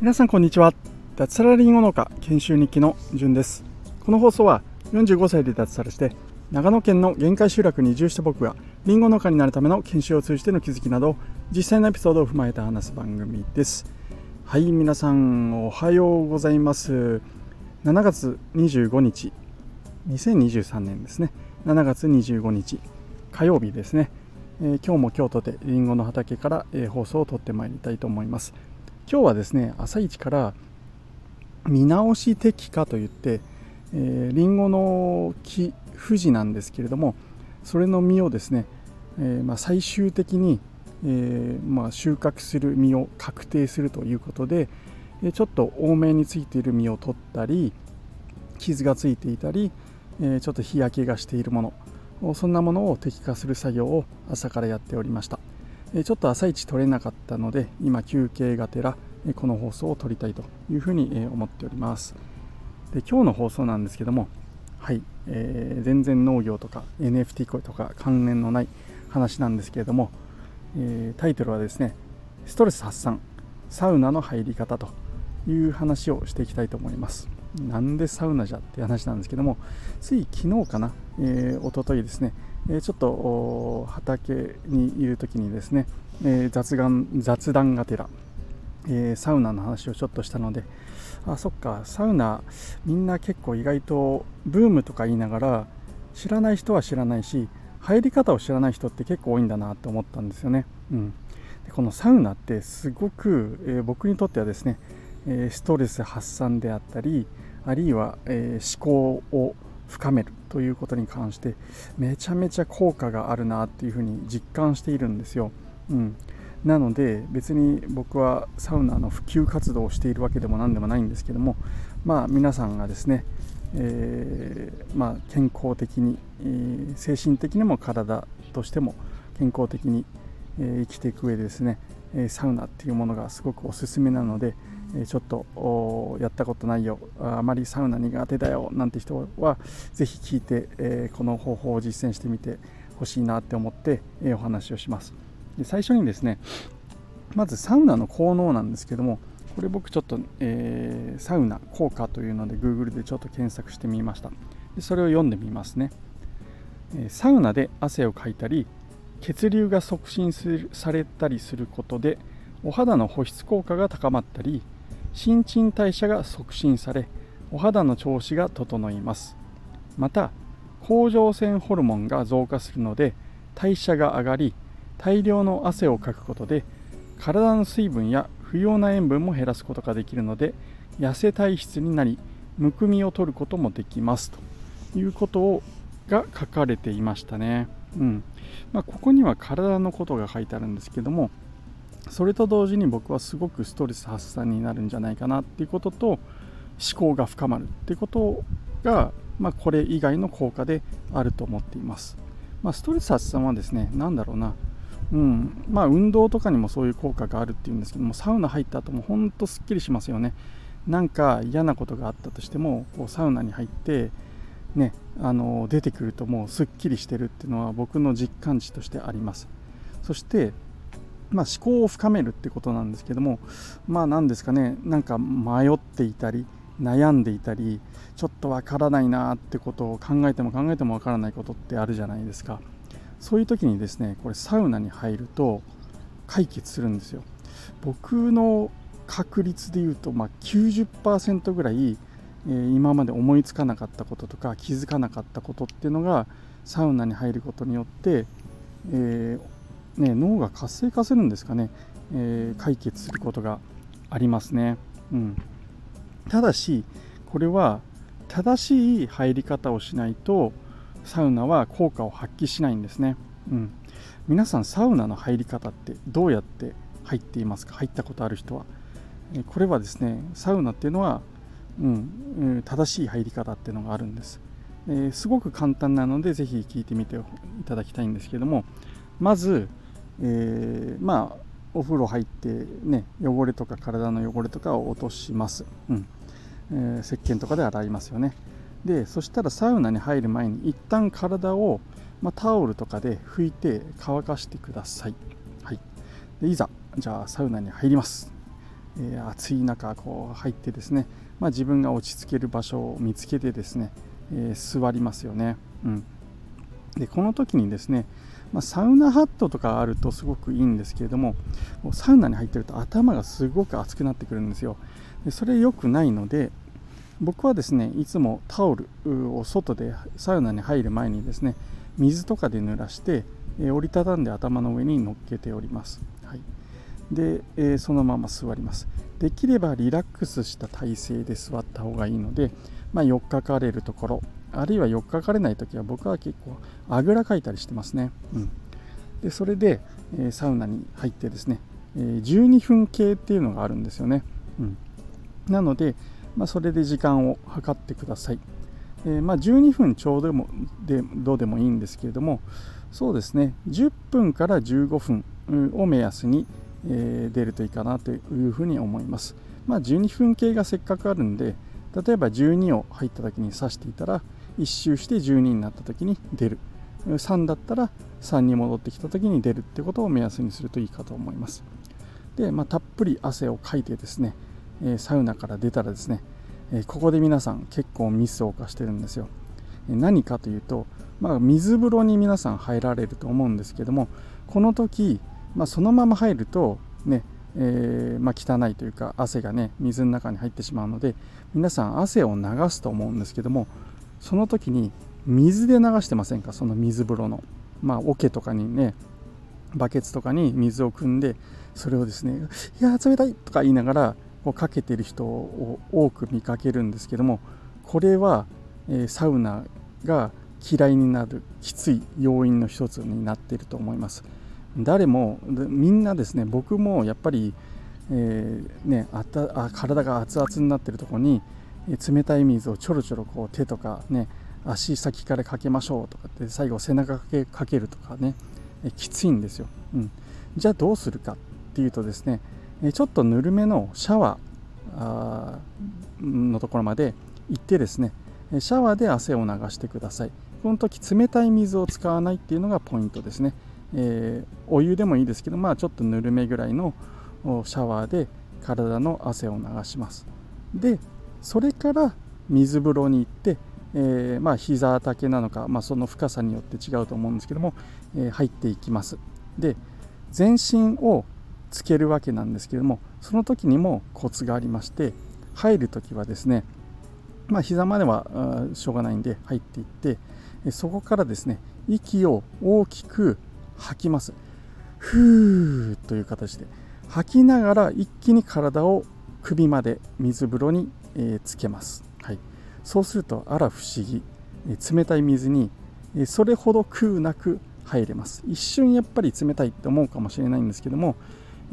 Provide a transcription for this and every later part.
皆さんこんにちは。脱サラリンゴ農家研修日記のじゅんです。この放送は45歳で脱サラして長野県の限界集落に移住した僕がリンゴ農家になるための研修を通じての気づきなど実際のエピソードを踏まえて話す番組です。はい皆さんおはようございます。7月25日。2023年ですね。7月25日。火曜日ですね、え、今日も京都でりんごの畑から、え、放送を撮ってまいりたいと思います。今日はですね朝一から見直し適化といって、えー、リンゴの木富士なんですけれどもそれの実をですね、えー、まあ、最終的に、えー、まあ、収穫する実を確定するということで、ちょっと多めについている実を取ったり傷がついていたり、えちょっと日焼けがしているもの。そんなものを適化する作業を朝からやっておりました、ちょっと朝一取れなかったので今休憩がてらこの放送を撮りたいというふうに思っております。で今日の放送なんですけどもはい、えー、全然農業とか NFT とか関連のない話なんですけれども、えー、タイトルはですねストレス発散サウナの入り方という話をしていきたいと思います。なんでサウナじゃっていう話なんですけどもつい昨日かな、えー、一昨日ですね、えー、ちょっと畑にいる時にですね、えー、雑談雑談がてら、えー、サウナの話をちょっとしたのであそっかサウナみんな結構意外とブームとか言いながら知らない人は知らないし入り方を知らない人って結構多いんだなと思ったんですよね、うん、このサウナってすごく、えー、僕にとってはですね、ストレス発散であったりあるいは、思考を深めるということに関してめちゃめちゃ効果があるなっていうふうに実感しているんですよ、うん、なので別に僕はサウナの普及活動をしているわけでも何でもないんですけどもまあ皆さんがですね、えー、まあ、健康的に、えー、精神的にも体としても健康的に、え、生きていく上でですねサウナっていうものがすごくおすすめなのでちょっとやったことないよ。あまりサウナ苦手だよ。なんて人はぜひ聞いて、えこの方法を実践してみてほしいなって思って、えお話をします。で最初にですねまずサウナの効能なんですけどもこれ僕ちょっと、えー、サウナ効果というので Google でちょっと検索してみました。でそれを読んでみますね、えサウナで汗をかいたり血流が促進されたりすることでお肌の保湿効果が高まったり新陳代謝が促進されお肌の調子が整います。また甲状腺ホルモンが増加するので代謝が上がり大量の汗をかくことで体の水分や不要な塩分も減らすことができるので痩せ体質になりむくみを取ることもできます。ということをが書かれていましたね。うん。まあ、ここには体のことが書いてあるんですけどもそれと同時に僕はすごくストレス発散になるんじゃないかなっていうことと思考が深まるっていうことが、まあ、これ以外の効果であると思っています。まあ、ストレス発散はですね、何だろうな、うん。まあ、運動とかにもそういう効果があるっていうんですけどもサウナ入った後もほんとすっきりしますよね。なんか嫌なことがあったとしてもこうサウナに入ってねあの出てくるともうすっきりしてるっていうのは僕の実感値としてあります。そしてまあ、思考を深めるってことなんですけどもまあ何ですかねなんか迷っていたり悩んでいたりちょっとわからないなってことを考えても考えてもわからないことってあるじゃないですか。そういう時にですねこれサウナに入ると解決するんですよ。僕の確率で言うと、まあ、90%ぐらい、えー、今まで思いつかなかったこととか気づかなかったことっていうのがサウナに入ることによって、えー、ね、脳が活性化するんですかね、えー、解決することがありますね、うん、ただしこれは正しい入り方をしないとサウナは効果を発揮しないんですね、うん、皆さんサウナの入り方ってどうやって入っていますか？入ったことある人は。これはですねサウナっていうのは、うん、正しい入り方っていうのがあるんです、え、すごく簡単なのでぜひ聞いてみていただきたいんですけどもまず、えー、まあお風呂入ってね汚れとか体の汚れとかを落とします、うん。えー、石鹸とかで洗いますよね。でそしたらサウナに入る前に一旦体を、まあ、タオルとかで拭いて乾かしてください、はい。でいざじゃあサウナに入ります、えー、暑い中こう入ってですね、まあ、自分が落ち着ける場所を見つけてですね、えー、座りますよね、うん、でこの時にですね、まあ、サウナハットとかあるとすごくいいんですけれどもサウナに入ってると頭がすごく熱くなってくるんですよ。でそれ良くないので僕はですねいつもタオルを外でサウナに入る前にですね水とかで濡らして、え折りたたんで頭の上に乗っけております、はい、で、え、そのまま座ります。できればリラックスした体勢で座った方がいいので、まあ、4日かれるところ。あるいは4日かかれない時は僕は結構あぐらかいたりしてますね、うん、でそれで、え、サウナに入ってですね、え、12分計っていうのがあるんですよね、うん、なので、まあ、それで時間を計ってください、えー、まあ、12分ちょうどもでどうでもいいんですけれどもそうですね。10分から15分を目安に、え出るといいかなというふうに思います、まあ、12分計がせっかくあるんで例えば12を入った時に刺していたら1周して12になった時に出る3だったら3に戻ってきた時に出るってことを目安にするといいかと思いますで、まあ、たっぷり汗をかいてですねサウナから出たらですね、ここで皆さん結構ミスを犯してるんですよ。何かというと、まあ、水風呂に皆さん入られると思うんですけどもこの時、まあ、そのまま入るとね、えー、まあ、汚いというか汗がね水の中に入ってしまうので皆さん汗を流すと思うんですけどもその時に水で流してませんか？その水風呂の。まあ桶とかにねバケツとかに水を汲んでそれをですね「いや冷たい!」とか言いながらをかけてる人を多く見かけるんですけどもこれは、えサウナが嫌いになるきつい要因の一つになっていると思います。誰もみんなですね僕もやっぱり、えー、ね、あたあ体が熱々になってるとこに冷たい水をちょろちょろこう手とかね足先からかけましょうとかって最後背中かけかけるとかねえきついんですよ、うん、じゃあどうするかっていうとですねちょっとぬるめのシャワーのところまで行ってですねシャワーで汗を流してください。この時冷たい水を使わないっていうのがポイントですね、えー、お湯でもいいですけどまあちょっとぬるめぐらいのシャワーで体の汗を流します。でそれから水風呂に行って、えー、まあ膝丈なのか、まあ、その深さによって違うと思うんですけども、えー、入っていきます。で全身をつけるわけなんですけどもその時にもコツがありまして入る時はですねまあ膝まではしょうがないんで入っていってそこからですね息を大きく吐きます。ふーという形で吐きながら一気に体を首まで水風呂に、えつけます、はい、そうするとあら不思議。冷たい水にそれほど空なく入れます。一瞬やっぱり冷たいって思うかもしれないんですけども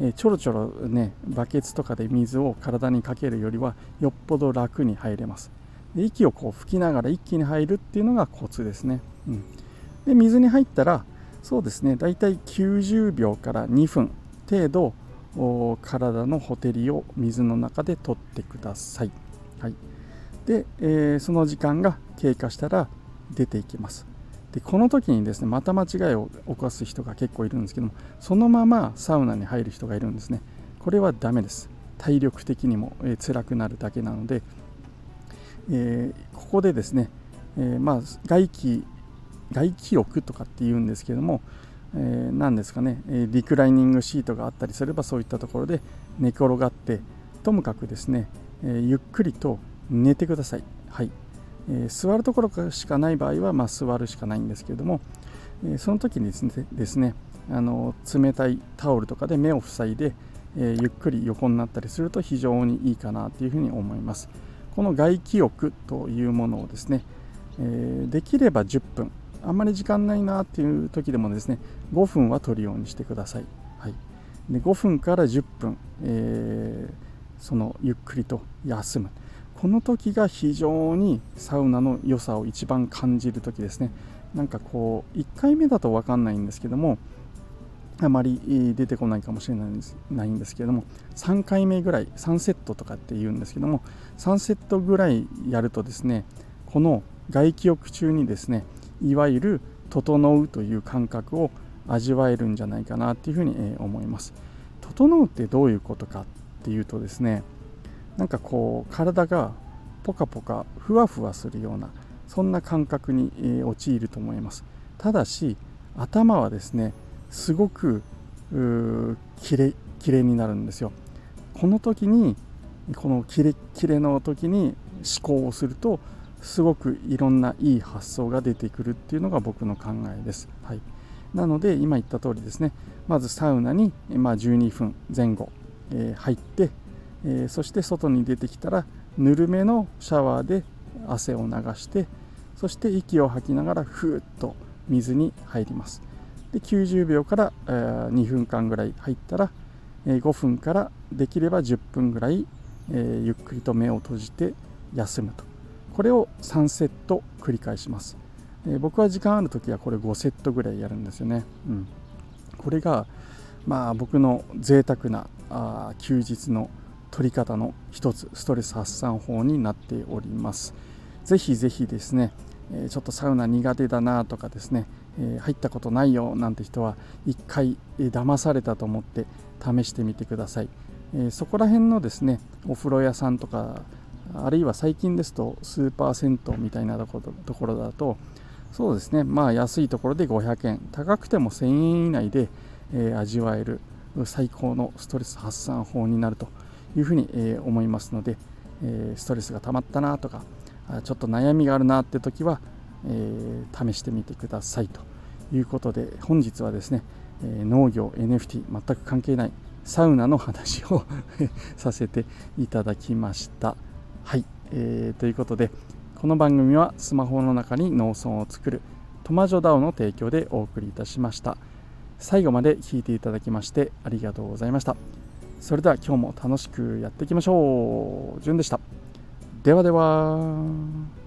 えちょろちょろねバケツとかで水を体にかけるよりはよっぽど楽に入れます。で息をこう吹きながら一気に入るっていうのがコツですね、うん、で水に入ったらそうですねだいたい90秒から2分程度体のほてりを水の中で取ってください、はい、で、えー、その時間が経過したら出ていきます。でこの時にですねまた間違いを起こす人が結構いるんですけどもそのままサウナに入る人がいるんですね。これはダメです。体力的にも、えー、辛くなるだけなので、えー、ここでですね、えー、まあ外気外気浴とかって言うんですけども、えー、何ですかね、えリクライニングシートがあったりすればそういったところで寝転がってともかくですね、えゆっくりと寝てください。はい。え、座るところしかない場合は、まあ、座るしかないんですけれども、え、その時にですねですねあの冷たいタオルとかで目を塞いで、え、ゆっくり横になったりすると非常にいいかなというふうに思います。この外気浴というものをですね、えできれば10分。あんまり時間ないなっていう時でもですね5分は取るようにしてください、はい、で5分から10分、えそのゆっくりと休む。この時が非常にサウナの良さを一番感じる時ですね。なんかこう1回目だと分かんないんですけどもあまり出てこないかもしれないんですないんですけども3回目ぐらい3セットとかって言うんですけども3セットぐらいやるとですねこの外気浴中にですねいわゆる整うという感覚を味わえるんじゃないかなっていうふうに思います。整うってどういうことかっていうとですねなんかこう体がポカポカふわふわするようなそんな感覚に、え陥ると思います。ただし頭はですねすごくきれきれになるんですよ。この時にこのキレキレの時に思考をするとすごくいろんないい発想が出てくるっていうのが僕の考えです、はい、なので今言った通りですね。まずサウナに、ま、12分前後、え、入って、え、そして外に出てきたらぬるめのシャワーで汗を流してそして息を吐きながらふーっと水に入ります。で90秒から、え、2分間ぐらい入ったら、え、5分からできれば10分ぐらい、え、ゆっくりと目を閉じて休むと。これを3セット繰り返します、え僕は時間ある時はこれ5セットぐらいやるんですよね、うん、これがまあ僕の贅沢なあ休日の取り方の一つストレス発散法になっております。ぜひぜひですね、ちょっとサウナ苦手だなとかですね、入ったことないよなんて人は一回、え騙されたと思って試してみてください、そこら辺のですねお風呂屋さんとかあるいは最近ですとスーパー銭湯みたいなところだとそうですねまあ安いところで500円高くても1000円以内で、味わえる最高のストレス発散法になるというふうに、えー、思いますので、えー、ストレスが溜まったなとかちょっと悩みがあるなって時は、え試してみてくださいということで本日はですね、え農業 NFT 全く関係ないサウナの話を させていただきました。はい、えー、ということでこの番組はスマホの中に農村を作るトマジョダオの提供でお送りいたしました最後まで聞いていただきましてありがとうございました。それでは今日も楽しくやっていきましょう。じゅんでした。ではでは。